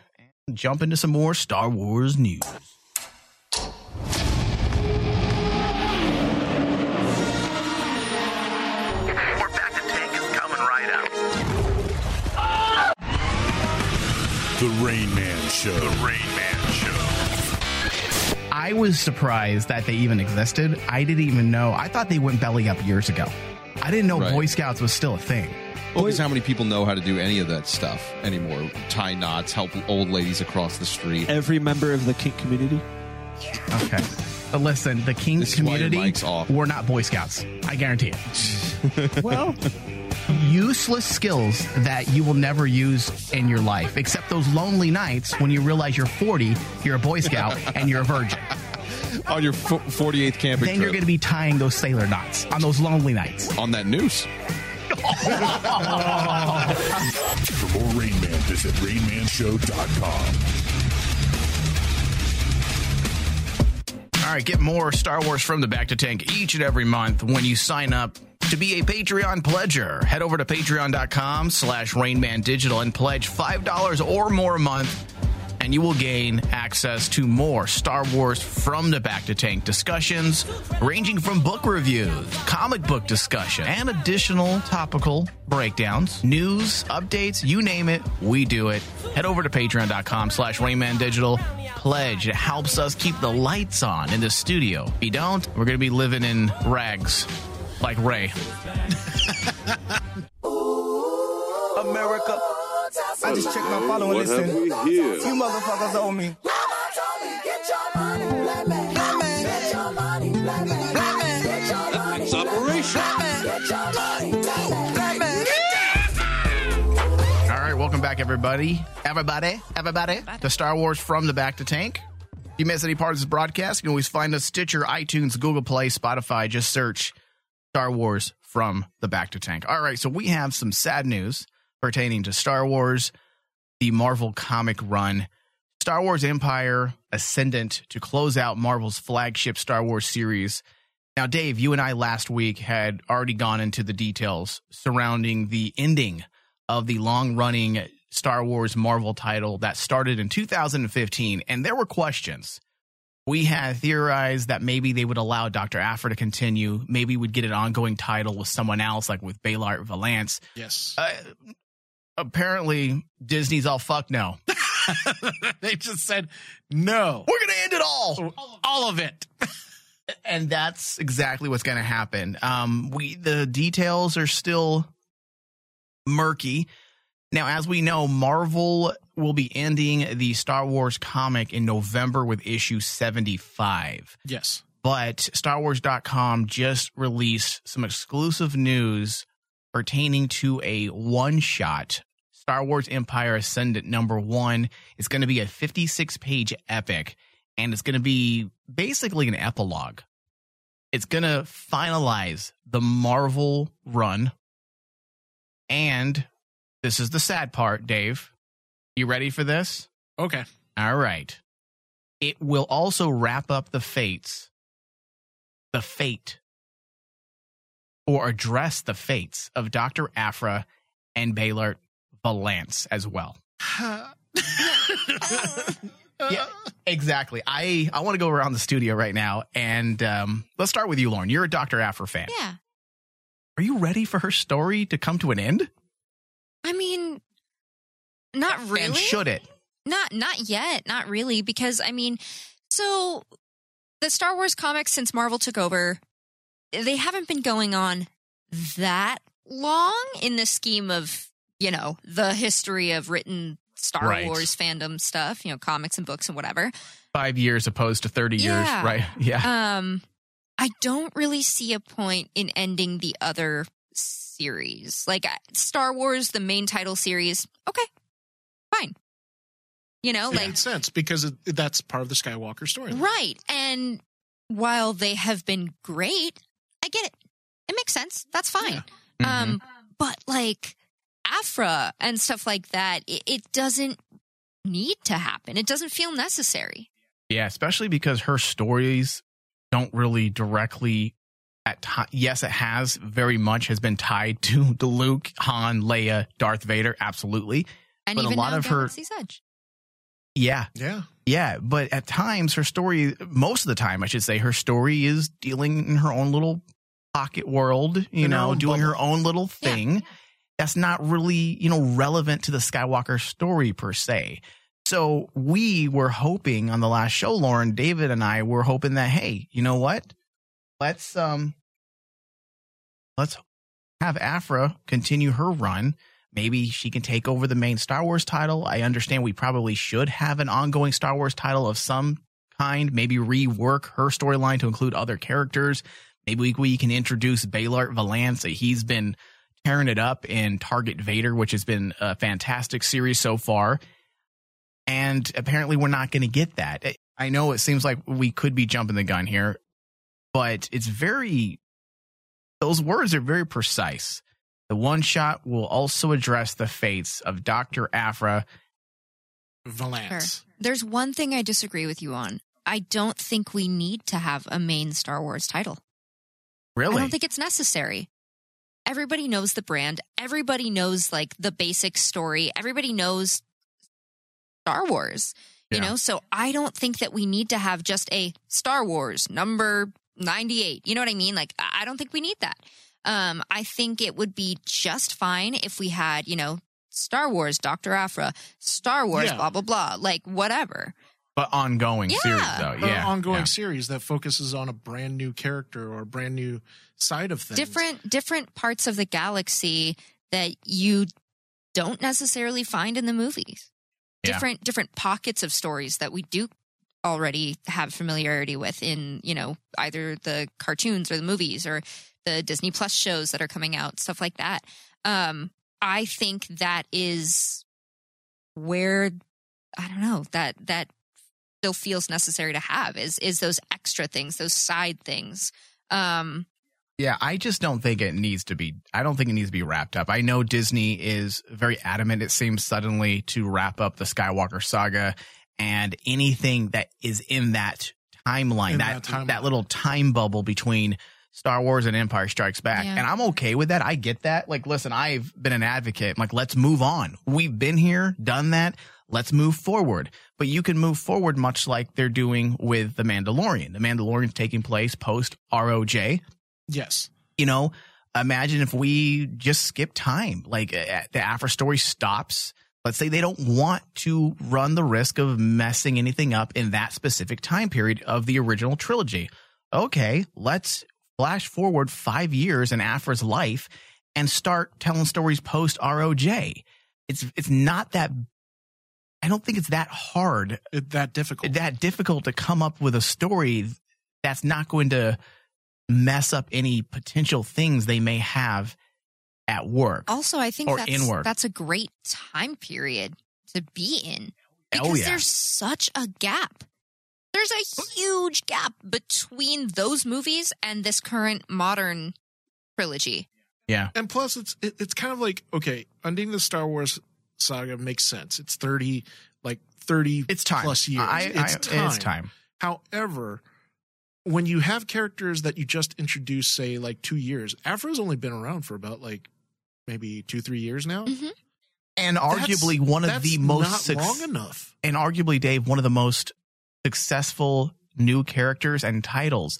and jump into some more Star Wars news. We're back to Tank is coming right up. The Rain Man Show. The Rain Man Show. I was surprised that they even existed. I didn't even know. I thought they went belly up years ago. I didn't know Right. Boy Scouts was still a thing. Well, because how many people know how to do any of that stuff anymore? Tie knots, help old ladies across the street. Every member of the kink community. Okay. But listen, the King This is why your community, mic's off. we're not Boy Scouts. I guarantee it. [LAUGHS] Well, Useless skills that you will never use in your life, except those lonely nights when you realize you're 40, you're a Boy Scout, and you're a virgin. On your fo- 48th camping Then you're going to be tying those sailor knots on those lonely nights. on that noose. [LAUGHS] For more Rain Man, visit RainManShow.com. All right, get more Star Wars from the Bacta Tank each and every month when you sign up to be a Patreon pledger. Head over to patreon.com slash rainmandigital and pledge $5 or more a month, and you will gain access to more Star Wars from the Bacta Tank discussions, ranging from book reviews, comic book discussion, and additional topical breakdowns, news, updates, you name it, we do it. Head over to patreon.com slash rainmandigital. Pledge. It helps us keep the lights on in the studio. If you don't, we're going to be living in rags like Rey. [LAUGHS] America. I just checked my following. What Listen, have we here? you motherfuckers owe me. It's operation. All right, welcome back, everybody. Everybody, everybody, to Star Wars from the Bacta Tank. If you miss any part of this broadcast, you can always find us Stitcher, iTunes, Google Play, Spotify. Just search Star Wars from the Bacta Tank. All right, so we have some sad news pertaining to Star Wars, the Marvel comic run. Star Wars Empire Ascendant to close out Marvel's flagship Star Wars series. Now, Dave, you and I last week had already gone into the details surrounding the ending of the long running Star Wars Marvel title that started in 2015, and there were questions. We had theorized that maybe they would allow Dr. Aphra to continue. Maybe we'd get an ongoing title with someone else, like with Beilert Valance. Yes. Uh, apparently, Disney's all fuck no. [LAUGHS] they just said no. We're going to end it all. All of it. [LAUGHS] and that's exactly what's going to happen. Um, we the details are still murky. Now, as we know, Marvel will be ending the Star Wars comic in November with issue 75. Yes. But StarWars.com just released some exclusive news pertaining to a one shot Star Wars Empire Ascendant number one. It's going to be a 56 page epic, and it's going to be basically an epilogue. It's going to finalize the Marvel run. And this is the sad part, Dave. You ready for this? Okay. All right. It will also wrap up the fates, the fate, or address the fates of Dr. Aphra and Beilert Valance as well. [LAUGHS] yeah, exactly. I, I want to go around the studio right now and um, let's start with you, Lauren. You're a Dr. Aphra fan. Yeah. Are you ready for her story to come to an end? I mean, not really. And should it? Not not yet, not really because I mean, so the Star Wars comics since Marvel took over they haven't been going on that long in the scheme of, you know, the history of written Star Right. Wars fandom stuff, you know, comics and books and whatever. Five years opposed to 30 years, right? [LAUGHS] Yeah. Um, I don't really see a point in ending the other series. Like Star Wars, the main title series, okay, fine. You know, It like makes sense because it, that's part of the Skywalker story. right. And while they have been great, I get it. It makes sense. That's fine. Mm-hmm. Um, but like Aphra and stuff like that, it, it doesn't need to happen. It doesn't feel necessary. Yeah, especially because her stories don't really directly at ti yes, it has very much has been tied to [LAUGHS] the Luke, Han, Leia, Darth Vader, absolutely. And But a lot now, of her- Edge. Yeah. Yeah. Yeah, but at times her story most of the time I should say her story is dealing in her own little pocket world, you know, doing her own little thing. That's not really, you know, relevant to the Skywalker story per se. So we were hoping on the last show, Lauren, David and I were hoping that, hey, you know what? Let's um let's have Aphra continue her run. Maybe she can take over the main Star Wars title. I understand we probably should have an ongoing Star Wars title of some kind, maybe rework her storyline to include other characters. Maybe we, can introduce Beilert Valance. He's been tearing it up in Target Vader, which has been a fantastic series so far. And apparently, we're not going to get that. I- know it seems like we could be jumping the gun here, but it's very, those words are very precise. The one shot will also address the fates of Dr. Aphra. Valance. There's one thing I disagree with you on. I don't think we need to have a main Star Wars title. Really? I don't think it's necessary. Everybody knows the brand. Everybody knows like the basic story. Everybody knows Star Wars. You Yeah. know, so I don't think that we need to have just a Star Wars number 98. You know what I mean? Like I don't think we need that. Um I think it would be just fine if we had, you know, Star Wars Dr. Aphra, Star Wars Yeah. blah blah blah, like whatever. But ongoing Yeah. series though. Or Yeah. ongoing yeah. series that focuses on a brand new character or a brand new side of things. different different parts of the galaxy that you don't necessarily find in the movies. Yeah. Different different pockets of stories that we do already have familiarity with in, you know, either the cartoons or the movies or the Disney Plus shows that are coming out, stuff like that. Um I think that is where I don't know, that that still feels necessary to have is is those extra things, those side things. Um Yeah, I just don't think it needs to be. I don't think it needs to be wrapped up. I know Disney is very adamant. It seems suddenly to wrap up the Skywalker saga and anything that is in that timeline, In that that that, little time bubble between Star Wars and Empire Strikes Back. Yeah. And I'm okay with that. I get that. Like, listen, I've been an advocate. Like, let's move on. We've been here, done that. Let's move forward. But you can move forward much like they're doing with The Mandalorian. The Mandalorian's taking place post ROJ Yes. you know, imagine if we just skip time, like uh, the Aphra story stops. Let's say they don't want to run the risk of messing anything up in that specific time period of the original trilogy. Okay, let's flash forward five years in Aphra's life and start telling stories post ROJ. It's it's not that. I don't think it's that hard It, that difficult. that difficult to come up with a story that's not going to mess up any potential things they may have at work. Also, I think Or that's, in work. that's a great time period to be in oh, because Oh, yeah. there's such a gap. There's a huge gap between those movies and this current modern trilogy. Yeah. and plus it's it, it's kind of like okay ending the star wars saga makes sense it's 30 like 30 It's time. plus years I, I, it's, time. It's time. however when you have characters that you just introduced say like two years Aphra's only been around for about like maybe two three years now Mhm. And That's- arguably one of the most not suc- long enough and arguably Dave, one of the most successful new characters and titles.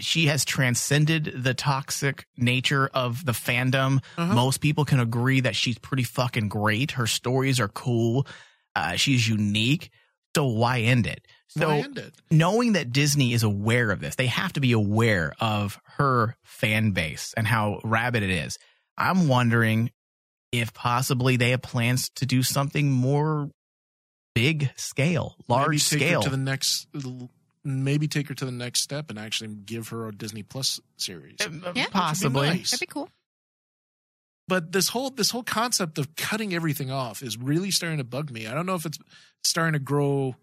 She has transcended the toxic nature of the fandom. Uh-huh. Most people can agree that she's pretty fucking great. Her stories are cool. Uh, she's unique. So why end it? So Why end it? knowing that Disney is aware of this, they have to be aware of her fan base and how rabid it is. I'm wondering if possibly they have plans to do something more big scale, large scale. to the next. Maybe take her to the next step and actually give her a Disney Plus series. Uh, yeah. possibly. nice. That'd be cool. but this whole this whole concept of cutting everything off is really starting to bug me. I don't know if it's starting to grow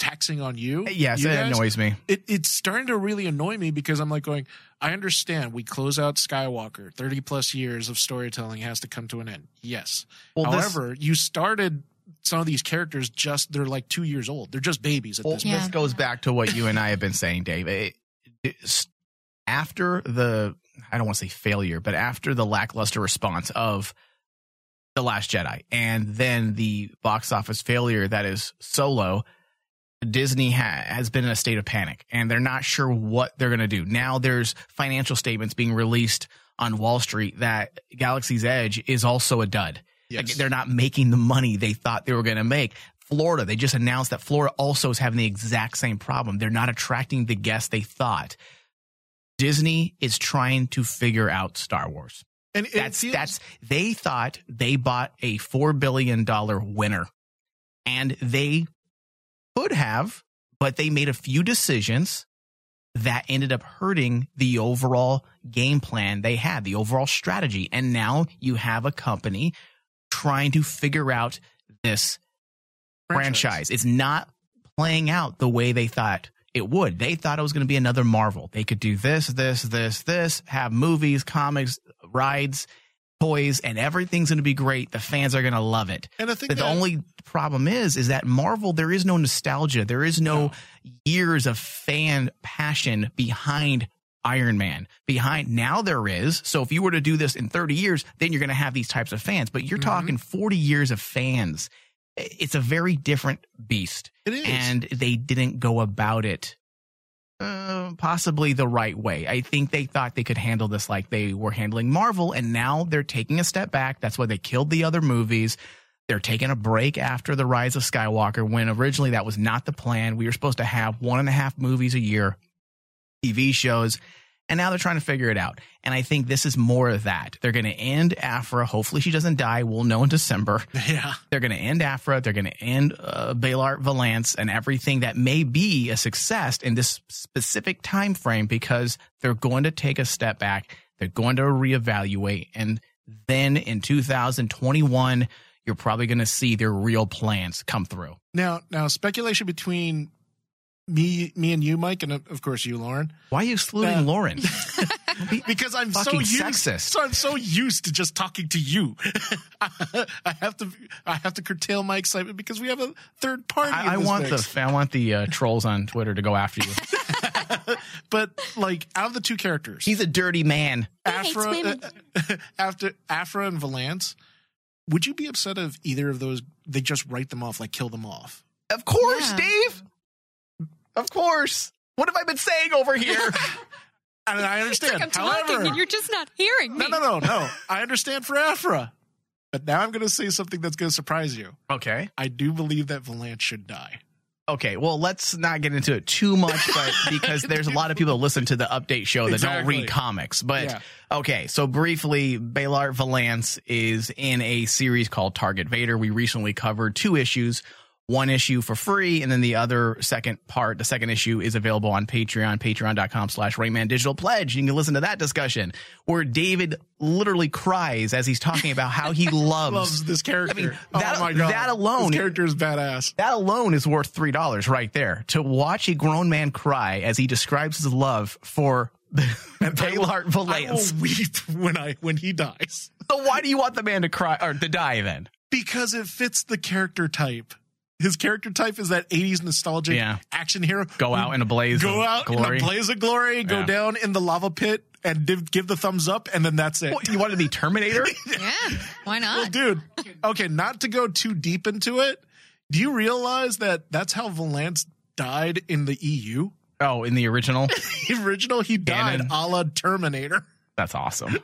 taxing on you. Uh, yes, you it guys. annoys me. It, it's starting to really annoy me because I'm like going. I understand we close out Skywalker. Thirty plus years of storytelling has to come to an end. Yes. Well, this- However, you started some of these characters just they're like two years old. They're just babies at Well, this this goes back to what you and I have been saying, Dave. It- it's- after the, I don't want to say failure, but after the lackluster response of The Last Jedi and then the box office failure that is Solo, Disney ha- has been in a state of panic and they're not sure what they're going to do. Now there's financial statements being released on Wall Street that Galaxy's Edge is also a dud. Like, they're not making the money they thought they were going to make. Florida, they just announced that Florida also is having the exact same problem. They're not attracting the guests they thought. Disney is trying to figure out Star Wars. and That's feels- that's they thought they bought a 4 billion dollar winner. And they could have, but they made a few decisions that ended up hurting the overall game plan they had, the overall strategy. And now you have a company trying to figure out this franchise. It's not playing out the way they thought it would. They thought it was going to be another Marvel. They could do this, this, this, this, have movies, comics, rides, toys, and everything's going to be great. The fans are going to love it. And I think But the only problem is, is that Marvel, there is no nostalgia. There is no years of fan passion behind Iron Man. Behind now there is. So if you were to do this in 30 years, then you're going to have these types of fans. But you're Mm-hmm. talking 40 years of fans. It's a very different beast. It is. And they didn't go about it uh, possibly the right way. I think they thought they could handle this like they were handling Marvel, and now they're taking a step back. That's why they killed the other movies. They're taking a break after the Rise of Skywalker, when originally that was not the plan. We were supposed to have one and a half movies a year, TV shows, and now they're trying to figure it out. And I think this is more of that. They're going to end Aphra. Hopefully, she doesn't die. We'll know in December. [LAUGHS] yeah. They're going to end Aphra. They're going to end uh, Beilert Valance and everything that may be a success in this specific time frame because they're going to take a step back. They're going to reevaluate, and then in 2021, you're probably going to see their real plans come through. Now, now speculation between me, me and you, Mike, and of course you, Lauren. Why are you excluding Uh, Lauren? [LAUGHS] because I'm so used, sexist. so I'm so used to just talking to you. [LAUGHS] I have to, I have to curtail my excitement because we have a third party. in I, I want mix. the I want the uh, trolls on Twitter to go after you. [LAUGHS] but like out of the two characters, He's a dirty man. Aphra, uh, after Aphra and Valance, would you be upset if either of those they just write them off, like kill them off? Of course, Yeah. Dave. Of course. What have I been saying over here? [LAUGHS] And I understand. I'm talking However, and you're just not hearing me. no, no, no, no. I understand for Aphra, but now I'm going to say something that's going to surprise you. okay. I do believe that Valance should die. Okay, well, let's not get into it too much, but [LAUGHS] because there's a lot of people that listen to the update show that don't read comics. But Yeah. okay, so briefly, Beilert Valance is in a series called Target Vader. We recently covered two issues. One issue for free, and then the other second part, the second issue is available on Patreon, patreon.com slash Rain Man Digital Pledge. You can listen to that discussion where David literally cries as he's talking about how he [LAUGHS] loves, Loves this character. I mean, oh that, my god, that alone this character is badass. that alone is worth three dollars right there. To watch a grown man cry as he describes his love for [LAUGHS] Beilert I Valance. will weep when I when he dies So why do you want the man to cry or to die then? because it fits the character type. His character type is that 80s nostalgic Yeah. action hero. Go out in a blaze go of out glory. in a blaze of glory, go Yeah. down in the lava pit, and div- give the thumbs up, and then that's it. What, you want to be Terminator? [LAUGHS] [LAUGHS] Yeah, why Well, not? dude, okay, not to go too deep into it, do you realize that that's how Valance died in the EU? oh, in the original, [LAUGHS] The original, he died Canon. a la Terminator. that's awesome.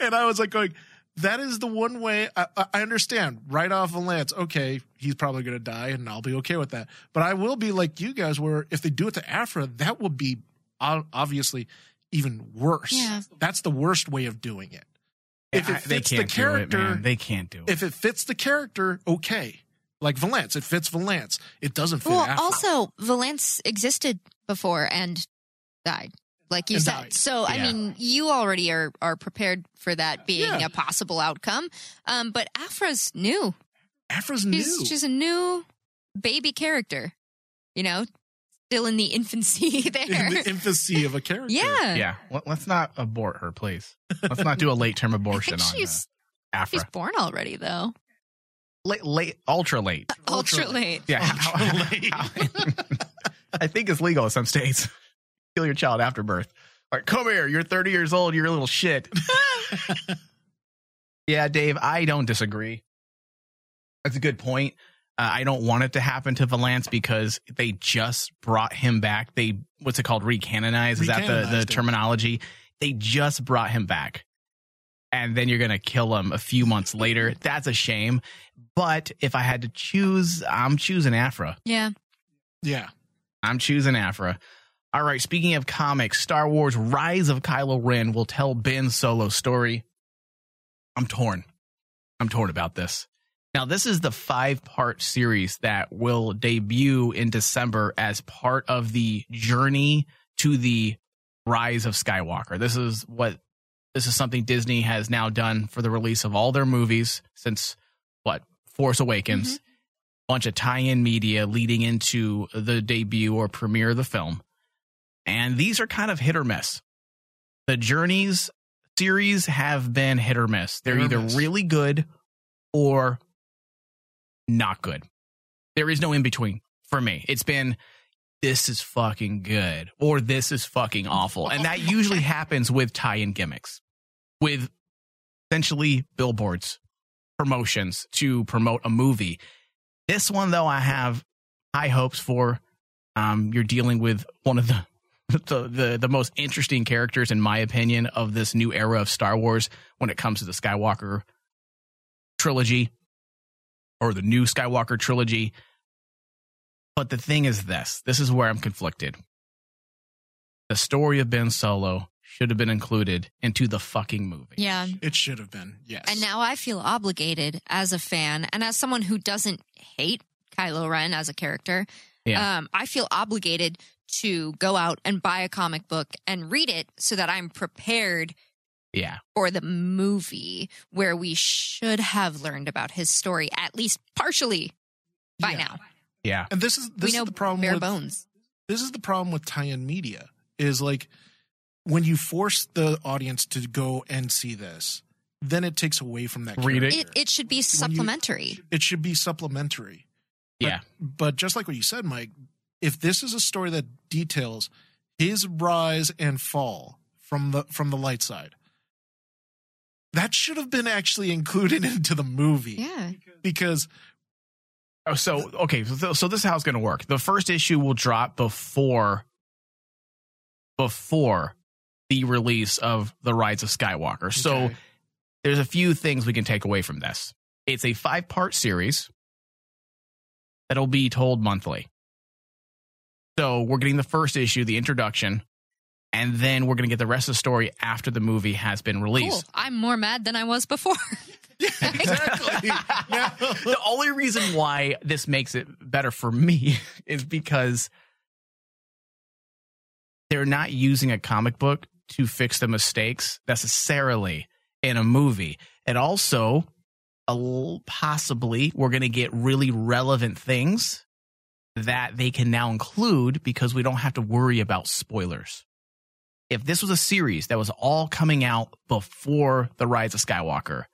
And I was like going, that is the one way I, I- I understand. Right off Lance, okay, he's probably going to die, and I'll be okay with that. But I will be like you guys, where if they do it to Aphra, that will be obviously even worse. Yeah. That's the worst way of doing it. If Yeah, it they fits can't the do it, character, man. They can't do it. if it fits the character, okay. Like Valance, it fits Valance. It doesn't fit Well, Aphra. also, Valance existed before and died, like you said. died. So, I mean, you already are are prepared for that being Yeah. a possible outcome. Um, but Aphra's new. Aphra's She's new. she's a new baby character. You know, still in the infancy [LAUGHS] there. in the infancy of a character. yeah, yeah, let, us not abort her, please. Let's not do a late term [LAUGHS] I abortion think on she's uh, Aphra. she's born already though. late, late, ultra late. Ultra late. Yeah, [LAUGHS] how- how- I think it's legal in some states. Kill your child after birth. Like, come here, you're 30 years old, you're a little shit. [LAUGHS] yeah, Dave, I don't disagree. That's a good point. Uh, I don't want it to happen to Valance because they just brought him back. They what's it called? Recanonize? Is that the, the him. terminology? They just brought him back. And then you're gonna kill him a few months later. That's a shame. But if I had to choose, I'm choosing Aphra. Yeah. Yeah. I'm choosing Aphra. All right, speaking of comics, Star Wars Rise of Kylo Ren will tell Ben's solo story. I'm torn. I'm torn about this. Now, this is the five part series that will debut in December as part of the journey to the rise of Skywalker. This is what this is something Disney has now done for the release of all their movies since what Force Awakens. Mm-hmm. Bunch of tie-in media leading into the debut or premiere of the film, and these are kind of hit or miss. The Journeys series have been hit or miss. They're Hit either miss. really good or not good. There is no in between for me. It's been this is fucking good or this is fucking awful. And that usually [LAUGHS] happens with tie in gimmicks, with essentially billboards, promotions to promote a movie. This one, though, I have high hopes for. Um, you're dealing with one of the, [LAUGHS] the the the most interesting characters, in my opinion, of this new era of Star Wars when it comes to the Skywalker trilogy or the new Skywalker trilogy. But the thing is this this is where I'm conflicted. The story of Ben Solo should have been included into the fucking movie. Yeah. It should have been. Yes. And now I feel obligated as a fan and as someone who doesn't hate Kylo Ren as a character. Yeah. Um, I feel obligated to go out and buy a comic book and read it so that I'm prepared Yeah. for the movie where we should have learned about his story at least partially by Yeah. now. Yeah. And this is this we know is the problem bare with bones. this is the problem with tie-in media is like when you force the audience to go and see this, then it takes away from that. Read it. It, it should be supplementary. It should be supplementary. But- Yeah. But just like what you said, Mike, if this is a story that details his rise and fall from the from the light side, that should have been actually included [LAUGHS] into the movie. Yeah. Because Oh, so okay, so, so this is how it's going to work. The first issue will drop before before the release of the Rise of Skywalker. So there's a few things we can take away from this. It's a five part series that'll be told monthly. So we're getting the first issue, the introduction, and then we're going to get the rest of the story after the movie has been Cool. released. I'm more mad than I was before. [LAUGHS] exactly. [LAUGHS] The only reason why this makes it better for me [LAUGHS] is because they're not using a comic book to fix the mistakes necessarily in a movie. And also, a l- possibly, we're going to get really relevant things that they can now include because we don't have to worry about spoilers. If this was a series that was all coming out before the Rise of Skywalker,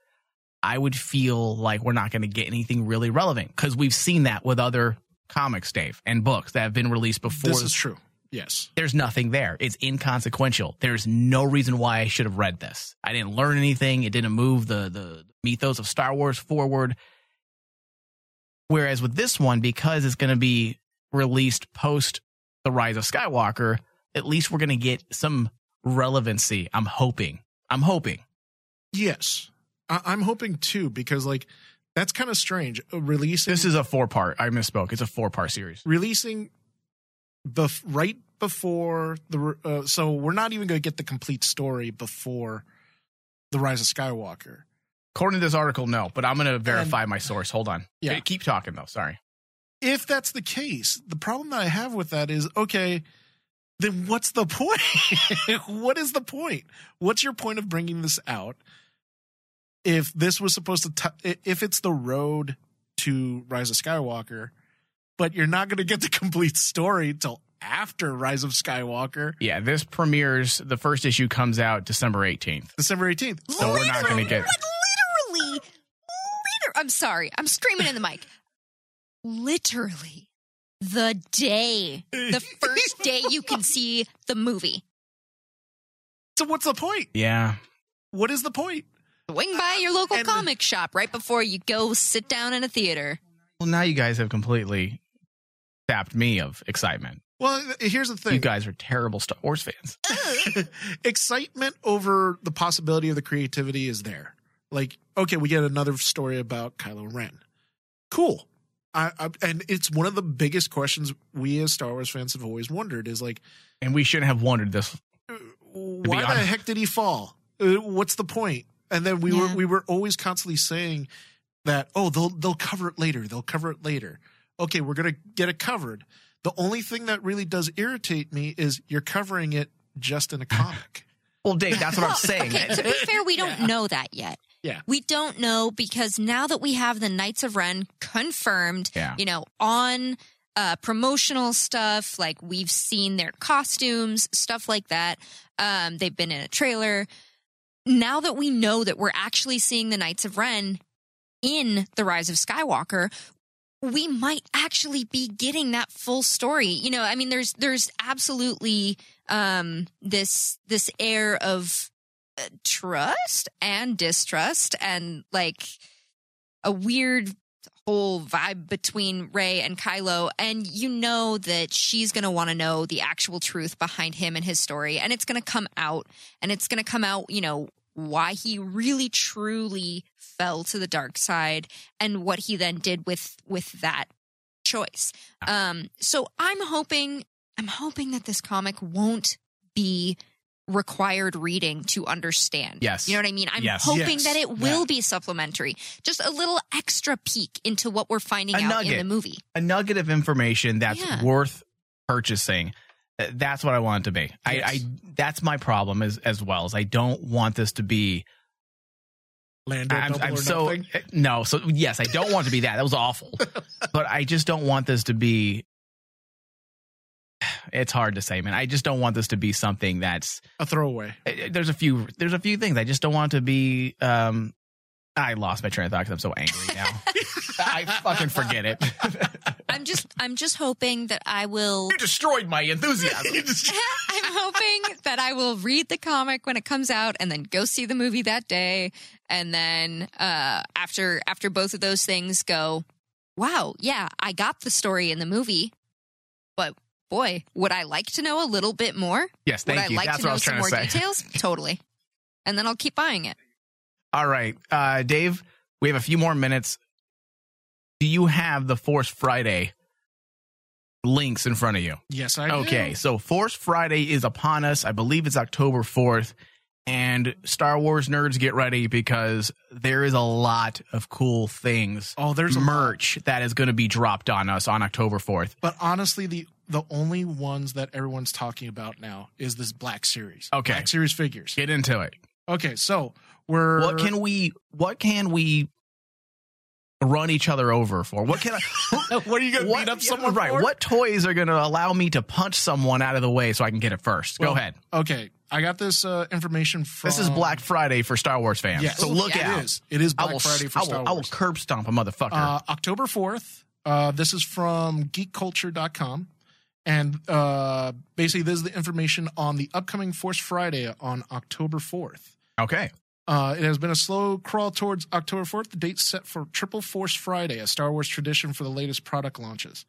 I would feel like we're not going to get anything really relevant because we've seen that with other comics, Dave, and books that have been released before. this is true. Yes. There's nothing there. It's inconsequential. There's no reason why I should have read this. I didn't learn anything. It didn't move the the mythos of Star Wars forward. Whereas with this one, because it's going to be released post the Rise of Skywalker, at least we're going to get some relevancy. I'm hoping. I'm hoping. Yes. I- I'm hoping too because like that's kind of strange. Releasing This is a four part. I misspoke. It's a four part series. releasing bef- right before the uh, so we're not even going to get the complete story before the Rise of Skywalker. According to this article, no, but I'm going to verify my source. Hold on. Yeah. Keep talking though. Sorry. If that's the case, the problem that I have with that is okay. Then what's the point? [LAUGHS] what is the point? What's your point of bringing this out? If this was supposed to, t- if it's the road to Rise of Skywalker, but you're not going to get the [LAUGHS] complete story till after Rise of Skywalker, Yeah, this premieres. The first issue comes out December 18th. December 18th. So we're not going to get. literally, liter- I'm sorry, I'm screaming in the mic. Literally, the day, the [LAUGHS] first day you can see the movie. So what's the point? Yeah. What is the point? Swing by your local comic shop right before you go sit down in a theater. Well, now you guys have completely sapped me of excitement. Well, here's the thing. You guys are terrible Star Wars fans. [LAUGHS] [LAUGHS] excitement over the possibility of the creativity is there. Like, okay, we get another story about Kylo Ren. Cool. I, I, and it's one of the biggest questions we as Star Wars fans have always wondered is like, And we shouldn't have wondered this. why the heck did he fall? Uh, What's the point? And then we were we were always constantly saying that oh they'll they'll cover it later they'll cover it later. Okay, we're gonna get it covered. The only thing that really does irritate me is you're covering it just in a comic. [LAUGHS] Well, Dave, that's what I'm saying. Okay, to be fair, we don't [LAUGHS] know that yet. Yeah. We don't know because now that we have the Knights of Ren confirmed, Yeah. you know, on uh, promotional stuff, like we've seen their costumes, stuff like that. Um, they've been in a trailer. Now that we know that we're actually seeing the Knights of Ren in The Rise of Skywalker, we might actually be getting that full story. You know, I mean, there's there's absolutely um, this this air of uh, trust and distrust, and like a weird whole vibe between Rey and Kylo. And you know that she's going to want to know the actual truth behind him and his story, and it's going to come out, and it's going to come out. You know why he really truly fell to the dark side and what he then did with with that choice. Um so I'm hoping I'm hoping that this comic won't be required reading to understand. Yes. You know what I mean? I'm Yes. hoping Yes. that it will Yeah. be supplementary. Just a little extra peek into what we're finding A out in nugget. the movie. a nugget of information that's Yeah. worth purchasing. That's what I want it to be. I, Yes. I that's my problem as as well. As I don't want this to be. Lando I'm, I'm so nothing. uh, no. So yes, I don't want to be that. That was awful. [LAUGHS] but I just don't want this to be. It's hard to say, man. I just don't want this to be something that's. a throwaway. uh, There's a few. There's a few things I just don't want to be. Um, I lost my train of thought because I'm so angry now. [LAUGHS] I fucking forget it. [LAUGHS] I'm just I'm just hoping that I will you destroyed my enthusiasm. [LAUGHS] [LAUGHS] I'm hoping that I will read the comic when it comes out and then go see the movie that day. And then uh, after after both of those things go, wow, yeah, I got the story in the movie, but boy, would I like to know a little bit more? Yes, thank would I you. like That's to what I know was some trying more to say. details? [LAUGHS] totally. And then I'll keep buying it. All right, uh, Dave, we have a few more minutes. Do you have the Force Friday links in front of you? Yes, I do. Okay, so Force Friday is upon us. I believe it's October 4th. And Star Wars nerds, get ready because there is a lot of cool things. Oh, there's a merch that is going to be dropped on us on October 4th. But honestly, the the only ones that everyone's talking about now is this Black Series. Okay. Black Series figures. Get into it. Okay, so we're What can we? What can we run each other over for? What can I? [LAUGHS] what are you gonna what, beat up someone right? for? What toys are going to allow me to punch someone out of the way so I can get it first? Go ahead. Okay, I got this uh, information from. This is Black Friday for Star Wars fans. Yes, so look it out. is. It is Black will, Friday for I will, Star I will Wars. curb stomp a motherfucker. Uh, October 4th. Uh, this is from geekculture.com. And uh, basically, this is the information on the upcoming Force Friday on October 4th. okay. Uh, it has been a slow crawl towards October 4th. The date set for Triple Force Friday, a Star Wars tradition for the latest product launches.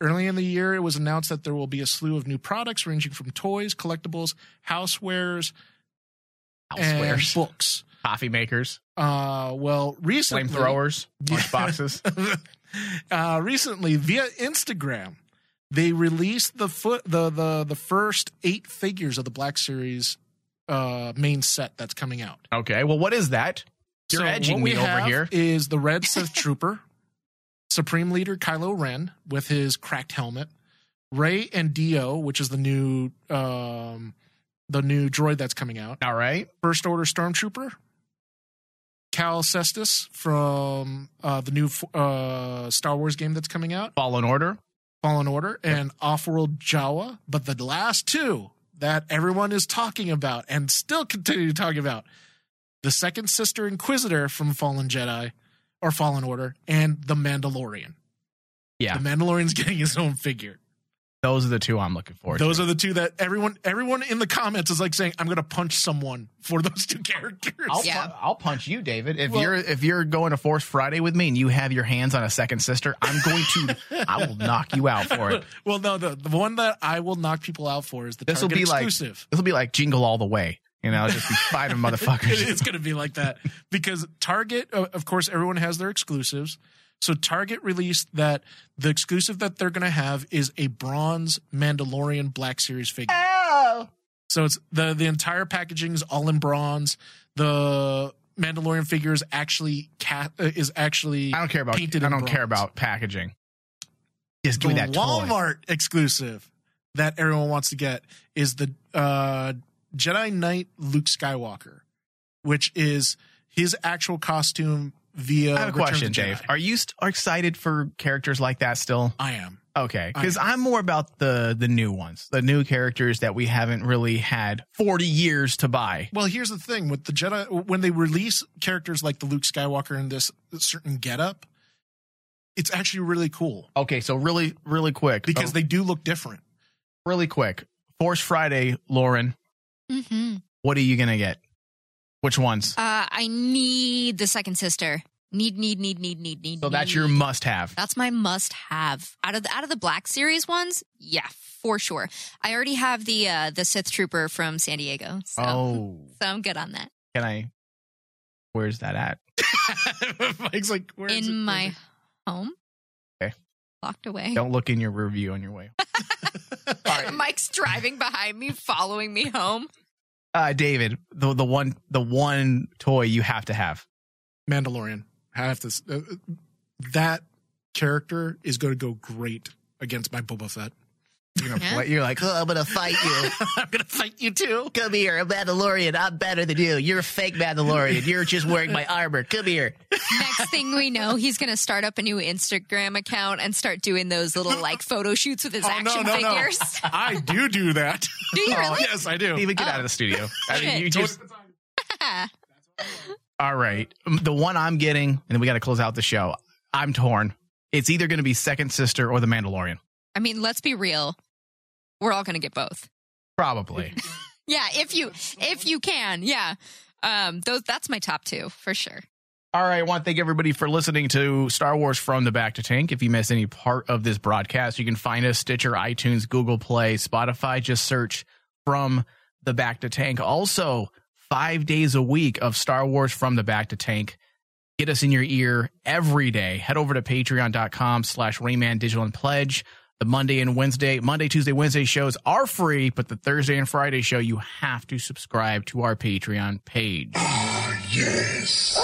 Early in the year, it was announced that there will be a slew of new products ranging from toys, collectibles, housewares, and Housewares. books. Coffee makers, Uh, well, recently, flamethrowers, [LAUGHS] lunchboxes. [LAUGHS] uh, recently via Instagram, they released the foot the the the first eight figures of the Black Series uh, main set that's coming out. okay, well, what is that? You're So edging what we me over here. Is the Red [LAUGHS] Sith Trooper, Supreme Leader Kylo Ren with his cracked helmet, Rey and D-O, which is the new um, the new droid that's coming out. All right. First Order Stormtrooper, Cal Kestis from uh, the new uh, Star Wars game that's coming out, Fallen Order. Fallen Order, and Offworld Jawa. But the last two that everyone is talking about and still continue to talk about the second sister Inquisitor from Fallen Jedi or Fallen Order, and the Mandalorian. Yeah, The Mandalorian's [LAUGHS] getting his own figure. Those are the two I'm looking for. Those are the two that everyone everyone in the comments is like saying, "I'm going to punch someone for those two [LAUGHS] characters." I'll, Yeah. pu- I'll punch you, David. If Well- you're if you're going to Force Friday with me and you have your hands on a second sister, I'm going to [LAUGHS] I will knock you out for it. [LAUGHS] well, no, the, the one that I will knock people out for is the This will Target be like exclusive. this will be like Jingle All the Way. You know, just be fighting motherfuckers. it's going to be like that because Target, uh, of course, everyone has their exclusives. So Target released that the exclusive that they're going to have is a bronze Mandalorian Black Series figure. Oh. So it's the the entire packaging is all in bronze. The Mandalorian figure is actually ca- uh, is actually I don't care about painted I don't care about packaging. Just the give me that toy. Walmart exclusive that everyone wants to get is the uh, Jedi Knight Luke Skywalker, which is his actual costume via. I have a Return question. Dave. Are you st- are excited for characters like that still? I am. Okay, because. I'm more about the the new ones, the new characters that we haven't really had 40 years to buy. Well, here's the thing with the Jedi when they release characters like the Luke Skywalker in this certain getup, it's actually really cool Okay, so really, really quick, because oh, they do look different. really quick, Force Friday, Lauren, hmm what are you gonna get? Which ones? Uh, I need the second sister. Need, need, need, need, need, need. So that's need. your must have. That's my must have out of the out of the Black Series ones. Yeah, for sure. I already have the uh the Sith Trooper from San Diego, so Oh, so I'm good on that. can I? Where's that at? [LAUGHS] Mike's like, where is it? In my home, Okay. locked away. Don't look in your review on your way. [LAUGHS] [LAUGHS] Mike's driving behind me, following me home. Uh, David, the the one the one toy you have to have. Mandalorian. I have to. Uh, that character is going to go great against my Boba Fett. You're, gonna Yeah. you're like, oh, I'm gonna fight you. [LAUGHS] I'm going to fight you too. Come here, a Mandalorian. I'm better than you. You're a fake Mandalorian. You're just wearing my armor. Come here. [LAUGHS] Next thing we know, he's going to start up a new Instagram account and start doing those little like photo shoots with his Oh, action no, no. figures. [LAUGHS] I do do that. Do you really? yes, I do. Even get Oh. out of the studio. I mean, you just. All right. Um, The one I'm getting, and then we got to close out the show. I'm torn. It's either going to be Second Sister or The Mandalorian. I mean, let's be real. We're all going to get both. Probably. [LAUGHS] [LAUGHS] Yeah, if you if you can, yeah. Um, those that's my top two for sure. All right. I want to thank everybody for listening to Star Wars From the Bacta Tank. If you miss any part of this broadcast, you can find us Stitcher, iTunes, Google Play, Spotify. Just search From the Bacta Tank. Also, five days a week of Star Wars From the Bacta Tank. Get us in your ear every day. Head over to patreon.com slash Rain Man Digital and Pledge. The Monday and Wednesday, Monday, Tuesday, Wednesday shows are free, but the Thursday and Friday show, you have to subscribe to our Patreon page. Ah, yes.